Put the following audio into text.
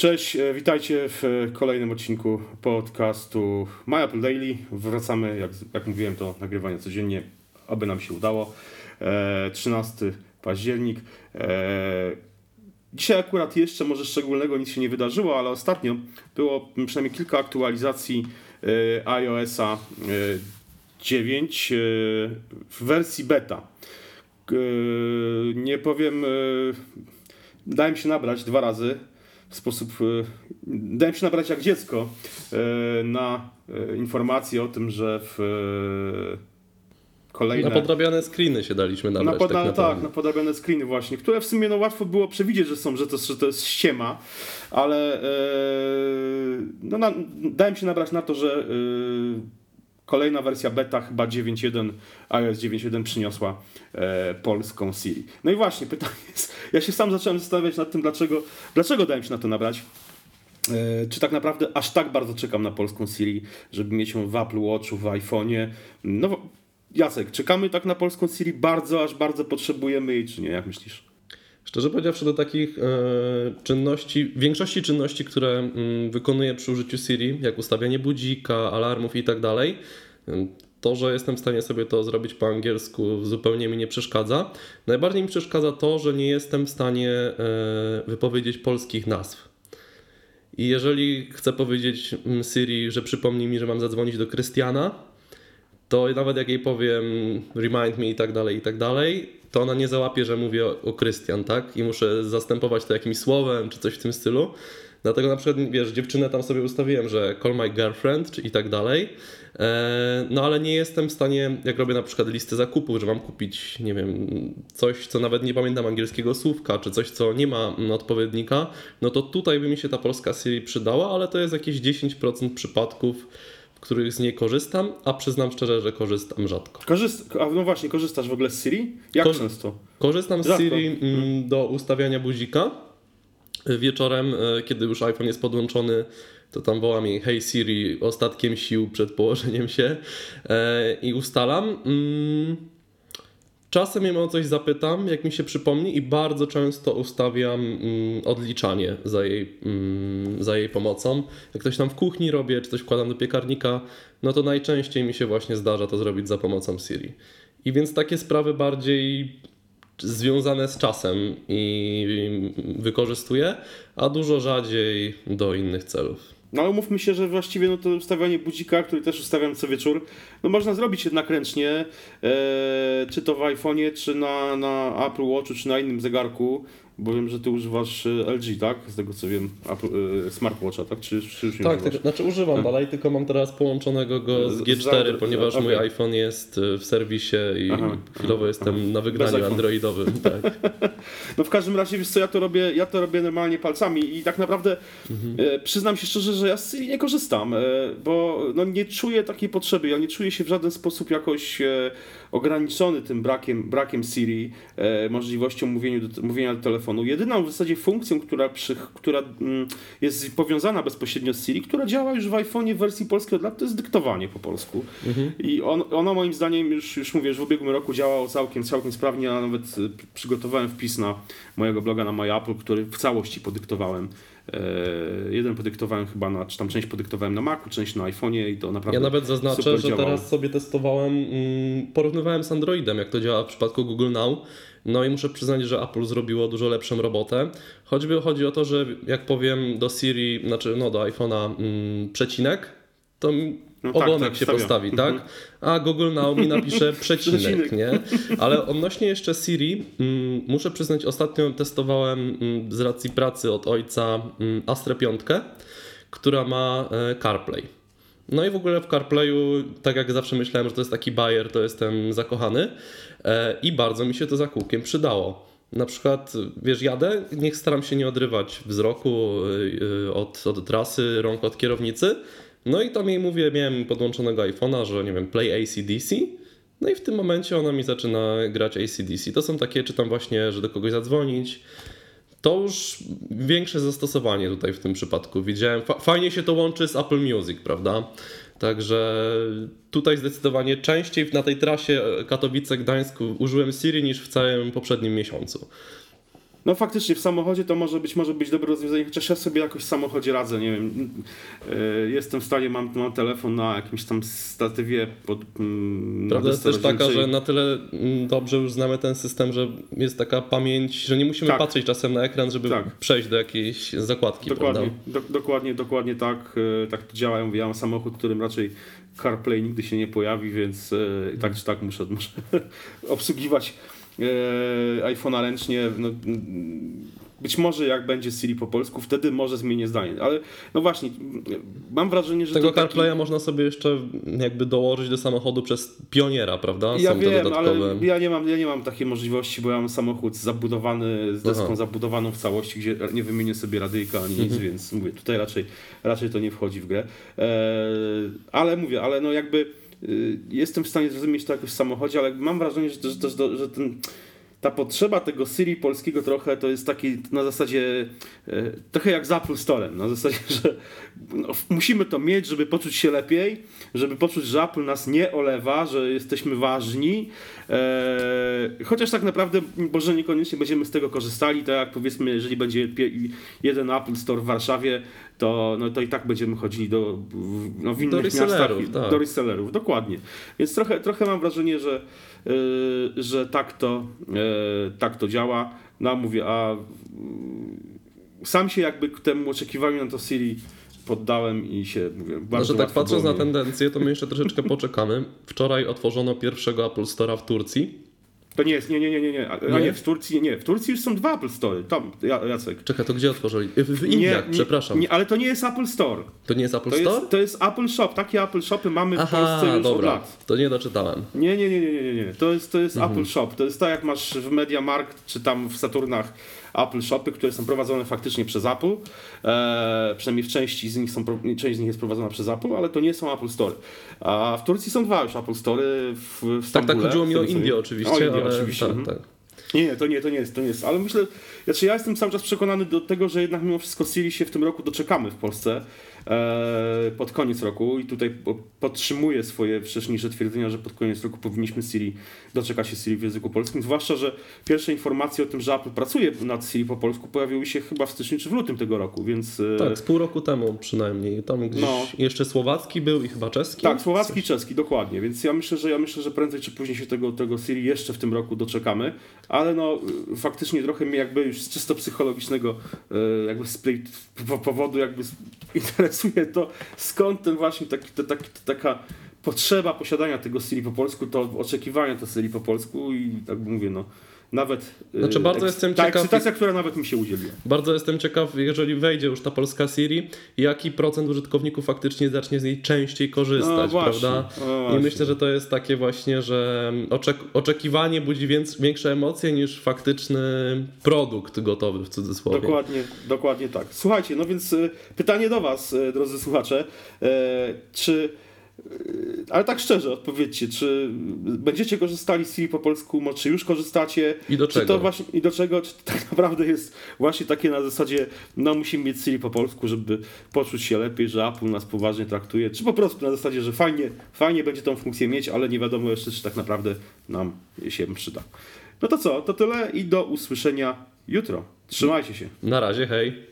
Cześć, e, witajcie w kolejnym odcinku podcastu My Apple Daily. Wracamy, jak, jak mówiłem, to nagrywanie codziennie, aby nam się udało. E, 13 październik. E, dzisiaj akurat jeszcze może szczególnego nic się nie wydarzyło, ale ostatnio było przynajmniej kilka aktualizacji e, iOS-a e, 9 e, w wersji beta. E, nie powiem, e, dałem się nabrać dwa razy w sposób. e, Dałem się nabrać jak dziecko e, na e, informację o tym, że w kolejne. Na podrabiane screeny się daliśmy Na nabrać. poda- tak, tak, na podrabiane screeny właśnie, które w sumie no, łatwo było przewidzieć, że są, że to, że to jest ściema, ale no, na, dałem się nabrać na to, że kolejna wersja beta, chyba 9.1, iOS 9.1 przyniosła e, polską Siri. No i właśnie, pytanie jest, ja się sam zacząłem zastanawiać nad tym, dlaczego, dlaczego dałem się na to nabrać. E, Czy tak naprawdę aż tak bardzo czekam na polską Siri, żeby mieć ją w Apple Watchu, w iPhone'ie? No, Jacek, czekamy tak na polską Siri bardzo, aż bardzo potrzebujemy jej, czy nie? Jak myślisz? Szczerze powiedziawszy, do takich e, czynności, większości czynności, które mm, wykonuję przy użyciu Siri, jak ustawianie budzika, alarmów i tak dalej, to, że jestem w stanie sobie to zrobić po angielsku, zupełnie mi nie przeszkadza. Najbardziej mi przeszkadza to, że nie jestem w stanie e, wypowiedzieć polskich nazw. I jeżeli chcę powiedzieć mm, Siri, że przypomni mi, że mam zadzwonić do Krystiana, to nawet jak jej powiem remind me i tak dalej, i tak dalej, to ona nie załapie, że mówię o, Krystian, tak? I muszę zastępować to jakimś słowem, czy coś w tym stylu. Dlatego na przykład, wiesz, dziewczynę tam sobie ustawiłem, że call my girlfriend, czy i tak dalej. E, no ale nie jestem w stanie, jak robię na przykład listę zakupów, że mam kupić, nie wiem, coś, co nawet nie pamiętam angielskiego słówka, czy coś, co nie ma mm, odpowiednika, no to tutaj by mi się ta polska Siri przydała, ale to jest jakieś 10% przypadków, których z niej korzystam, a przyznam szczerze, że korzystam rzadko. Korzyst- a no właśnie, korzystasz w ogóle z Siri? Jak Korzy- często? Korzystam z Rzadko. Siri mm, do ustawiania buzika. Wieczorem, e, kiedy już iPhone jest podłączony, to tam wołam jej Hey Siri ostatkiem sił przed położeniem się e, i ustalam. Mm, Czasem ją o coś zapytam, jak mi się przypomni, i bardzo często ustawiam mm, odliczanie za jej, mm, za jej pomocą. Jak ktoś tam w kuchni robię, czy coś wkładam do piekarnika, no to najczęściej mi się właśnie zdarza to zrobić za pomocą Siri. I więc takie sprawy bardziej związane z czasem i wykorzystuję, a dużo rzadziej do innych celów. No ale umówmy się, że właściwie no to ustawianie budzika, który też ustawiam co wieczór, no można zrobić jednak ręcznie, e, czy to w iPhone'ie, czy na, na Apple Watchu, czy na innym zegarku, bo wiem, że ty używasz e, LG, tak? Z tego co wiem, e, smartwatcha, tak? Czy, czy już nie Tak, używasz? tylko, znaczy używam dalej, tylko mam teraz połączonego go z Z- G4, z- ponieważ mój iPhone jest y, w serwisie i Aha, chwilowo jestem na wygraniu androidowym. Tak. No w każdym razie, wiesz co, ja to robię, ja to robię normalnie palcami i tak naprawdę e, przyznam się szczerze, że ja z Siri nie korzystam, bo no, nie czuję takiej potrzeby, ja nie czuję się w żaden sposób jakoś ograniczony tym brakiem, brakiem Siri, możliwością mówienia do, mówienia do telefonu. Jedyną w zasadzie funkcją, która, przy, która mm, jest powiązana bezpośrednio z Siri, która działa już w iPhone'ie w wersji polskiej od lat, to jest dyktowanie po polsku. I on, ono moim zdaniem już, już mówię, że w ubiegłym roku działało całkiem, całkiem sprawnie, a nawet e, przygotowałem wpis na mojego bloga na My Apple, który w całości podyktowałem. E, jeden podyktowałem chyba na, czy tam część podyktowałem na Macu, część na iPhone'ie i to naprawdę Ja nawet zaznaczę, że działało. teraz sobie testowałem, mm, porównywałem z Androidem, jak to działa w przypadku Google Now. No i muszę przyznać, że Apple zrobiło dużo lepszą robotę. Choćby chodzi o to, że jak powiem do Siri, znaczy no do iPhone'a mm, przecinek, to No tak, ogonek tak, się stawia. postawi, tak? A Google Now mi napisze przecinek, Przecinek. nie? Ale odnośnie jeszcze Siri, mm, muszę przyznać, ostatnio testowałem mm, z racji pracy od ojca mm, Astrę 5, która ma e, CarPlay. No i w ogóle w CarPlayu, tak jak zawsze myślałem, że to jest taki bajer, to jestem zakochany e, i bardzo mi się to za kółkiem przydało. Na przykład, wiesz, jadę, niech staram się nie odrywać wzroku y, od, od trasy, rąk od kierownicy. No i tam jej mówię, miałem podłączonego iPhone'a, że nie wiem, play ACDC. No i w tym momencie ona mi zaczyna grać ACDC. To są takie, czy tam właśnie, że do kogoś zadzwonić. To już większe zastosowanie tutaj w tym przypadku. Widziałem, fa- fajnie się to łączy z Apple Music, prawda? Także tutaj zdecydowanie częściej na tej trasie Katowice-Gdańsk użyłem Siri niż w całym poprzednim miesiącu. No faktycznie w samochodzie to może być, może być dobre rozwiązanie, chociaż ja sobie jakoś w samochodzie radzę, nie wiem. e, Jestem w stanie, mam, mam telefon na jakimś tam statywie pod. na Prawda jest też taka, że na tyle mm, dobrze już znamy ten system, że jest taka pamięć, że nie musimy Tak. patrzeć czasem na ekran, żeby Tak. przejść do jakiejś zakładki, Dokładnie, do, dokładnie, dokładnie tak, e, tak to działa. Ja mówię, ja mam samochód, którym raczej CarPlay nigdy się nie pojawi, więc e, tak czy tak muszę, muszę obsługiwać iPhone'a ręcznie. No, być może jak będzie Siri po polsku, wtedy może zmienię zdanie. Ale no właśnie, mam wrażenie, że Tego to taki- CarPlaya można sobie jeszcze jakby dołożyć do samochodu przez pioniera, prawda? Ja Są wiem, ale ja nie, mam, ja nie mam takiej możliwości, bo ja mam samochód zabudowany, z deską Aha. zabudowaną w całości, gdzie nie wymienię sobie radyjka ani nic, Mhm. więc mówię, tutaj raczej, raczej to nie wchodzi w grę. Eee, ale mówię, ale no jakby jestem w stanie zrozumieć to jakoś w samochodzie, ale mam wrażenie, że, że, że ten, ta potrzeba tego Siri polskiego trochę to jest taki na zasadzie e, trochę jak z Apple Storem, na zasadzie, że no, musimy to mieć, żeby poczuć się lepiej, żeby poczuć, że Apple nas nie olewa, że jesteśmy ważni, e, chociaż tak naprawdę może niekoniecznie będziemy z tego korzystali, tak jak powiedzmy, jeżeli będzie jeden Apple Store w Warszawie, to, no, to i tak będziemy chodzili do, no, w innych miastach, resellerów, tak. do resellerów, dokładnie. Więc trochę, trochę mam wrażenie, że, e, że tak, to, e, tak to działa. No a mówię, a mm, sam się jakby temu oczekiwaniu na to Siri poddałem i się, mówię, bardzo że tak patrząc na tendencję, to my jeszcze troszeczkę poczekamy. Wczoraj otworzono pierwszego Apple Store'a w Turcji. To nie jest, nie, nie, nie, nie, nie. A, Nie? nie, w Turcji, nie, w Turcji już są dwa Apple Store, tam, Ja- Jacek. Czekaj, to gdzie otworzyli? W, w Indiach, nie, przepraszam. Nie, ale to nie jest Apple Store. To nie jest Apple To Store? jest, to jest Apple Shop. Takie Apple Shopy mamy w Aha, Polsce już od dobra, lat. to nie doczytałem. Nie, nie, nie, nie, nie, nie. To jest, to jest Mhm. Apple Shop. To jest tak jak masz w MediaMarkt czy tam w Saturnach Apple Shopy, które są prowadzone faktycznie przez Apple. E, przynajmniej w części z nich są, część z nich jest prowadzona przez Apple, ale to nie są Apple Store. A w Turcji są dwa już Apple Store w, w Tak, Stambule. tak, chodziło mi o Indię oczywiście, O Indię, ale oczywiście. tak, mhm. tak. Nie, nie, to nie, to nie jest, to nie jest. Ale myślę, znaczy ja jestem cały czas przekonany do tego, że jednak mimo wszystko Siri się w tym roku doczekamy w Polsce e, pod koniec roku i tutaj po, podtrzymuję swoje wcześniejsze twierdzenia, że pod koniec roku powinniśmy Siri doczekać się Siri w języku polskim, zwłaszcza, że pierwsze informacje o tym, że Apple pracuje nad Siri po polsku pojawiły się chyba w styczniu czy w lutym tego roku, więc e, Tak, z pół roku temu przynajmniej. Tam gdzieś No. jeszcze słowacki był i chyba czeski. Tak, słowacki czeski, dokładnie. Więc ja myślę, że ja myślę, że prędzej czy później się tego, tego Siri jeszcze w tym roku doczekamy. Ale no faktycznie trochę mnie jakby już z czysto psychologicznego y, jakby powodu jakby interesuje to, skąd ten właśnie taki, to, taki, to, taka potrzeba posiadania tego Siri po polsku, to oczekiwania to Siri po polsku i tak mówię, no nawet y, Znaczy, bardzo jestem ta ciekaw- ekscytacja, która nawet mi się udzieliła. Bardzo jestem ciekaw, jeżeli wejdzie już ta polska Siri, jaki procent użytkowników faktycznie zacznie z niej częściej korzystać, No prawda? no I myślę, że to jest takie właśnie, że oczek- oczekiwanie budzi większe emocje niż faktyczny produkt gotowy w cudzysłowie. Dokładnie, dokładnie tak. Słuchajcie, no więc y, pytanie do Was, y, drodzy słuchacze. E, czy, y, ale tak szczerze odpowiedzcie, czy będziecie korzystali z Siri po polsku, czy już korzystacie? I do Czy czego? to właśnie, I do czego? Czy to tak naprawdę jest właśnie takie na zasadzie, no musimy mieć Siri po polsku, żeby poczuć się lepiej, że Apple nas poważnie traktuje, czy po prostu na zasadzie, że fajnie, fajnie będzie tą funkcję mieć, ale nie wiadomo jeszcze, czy tak naprawdę nam się przyda. No to co, to tyle i do usłyszenia jutro. Trzymajcie się. Na razie, hej.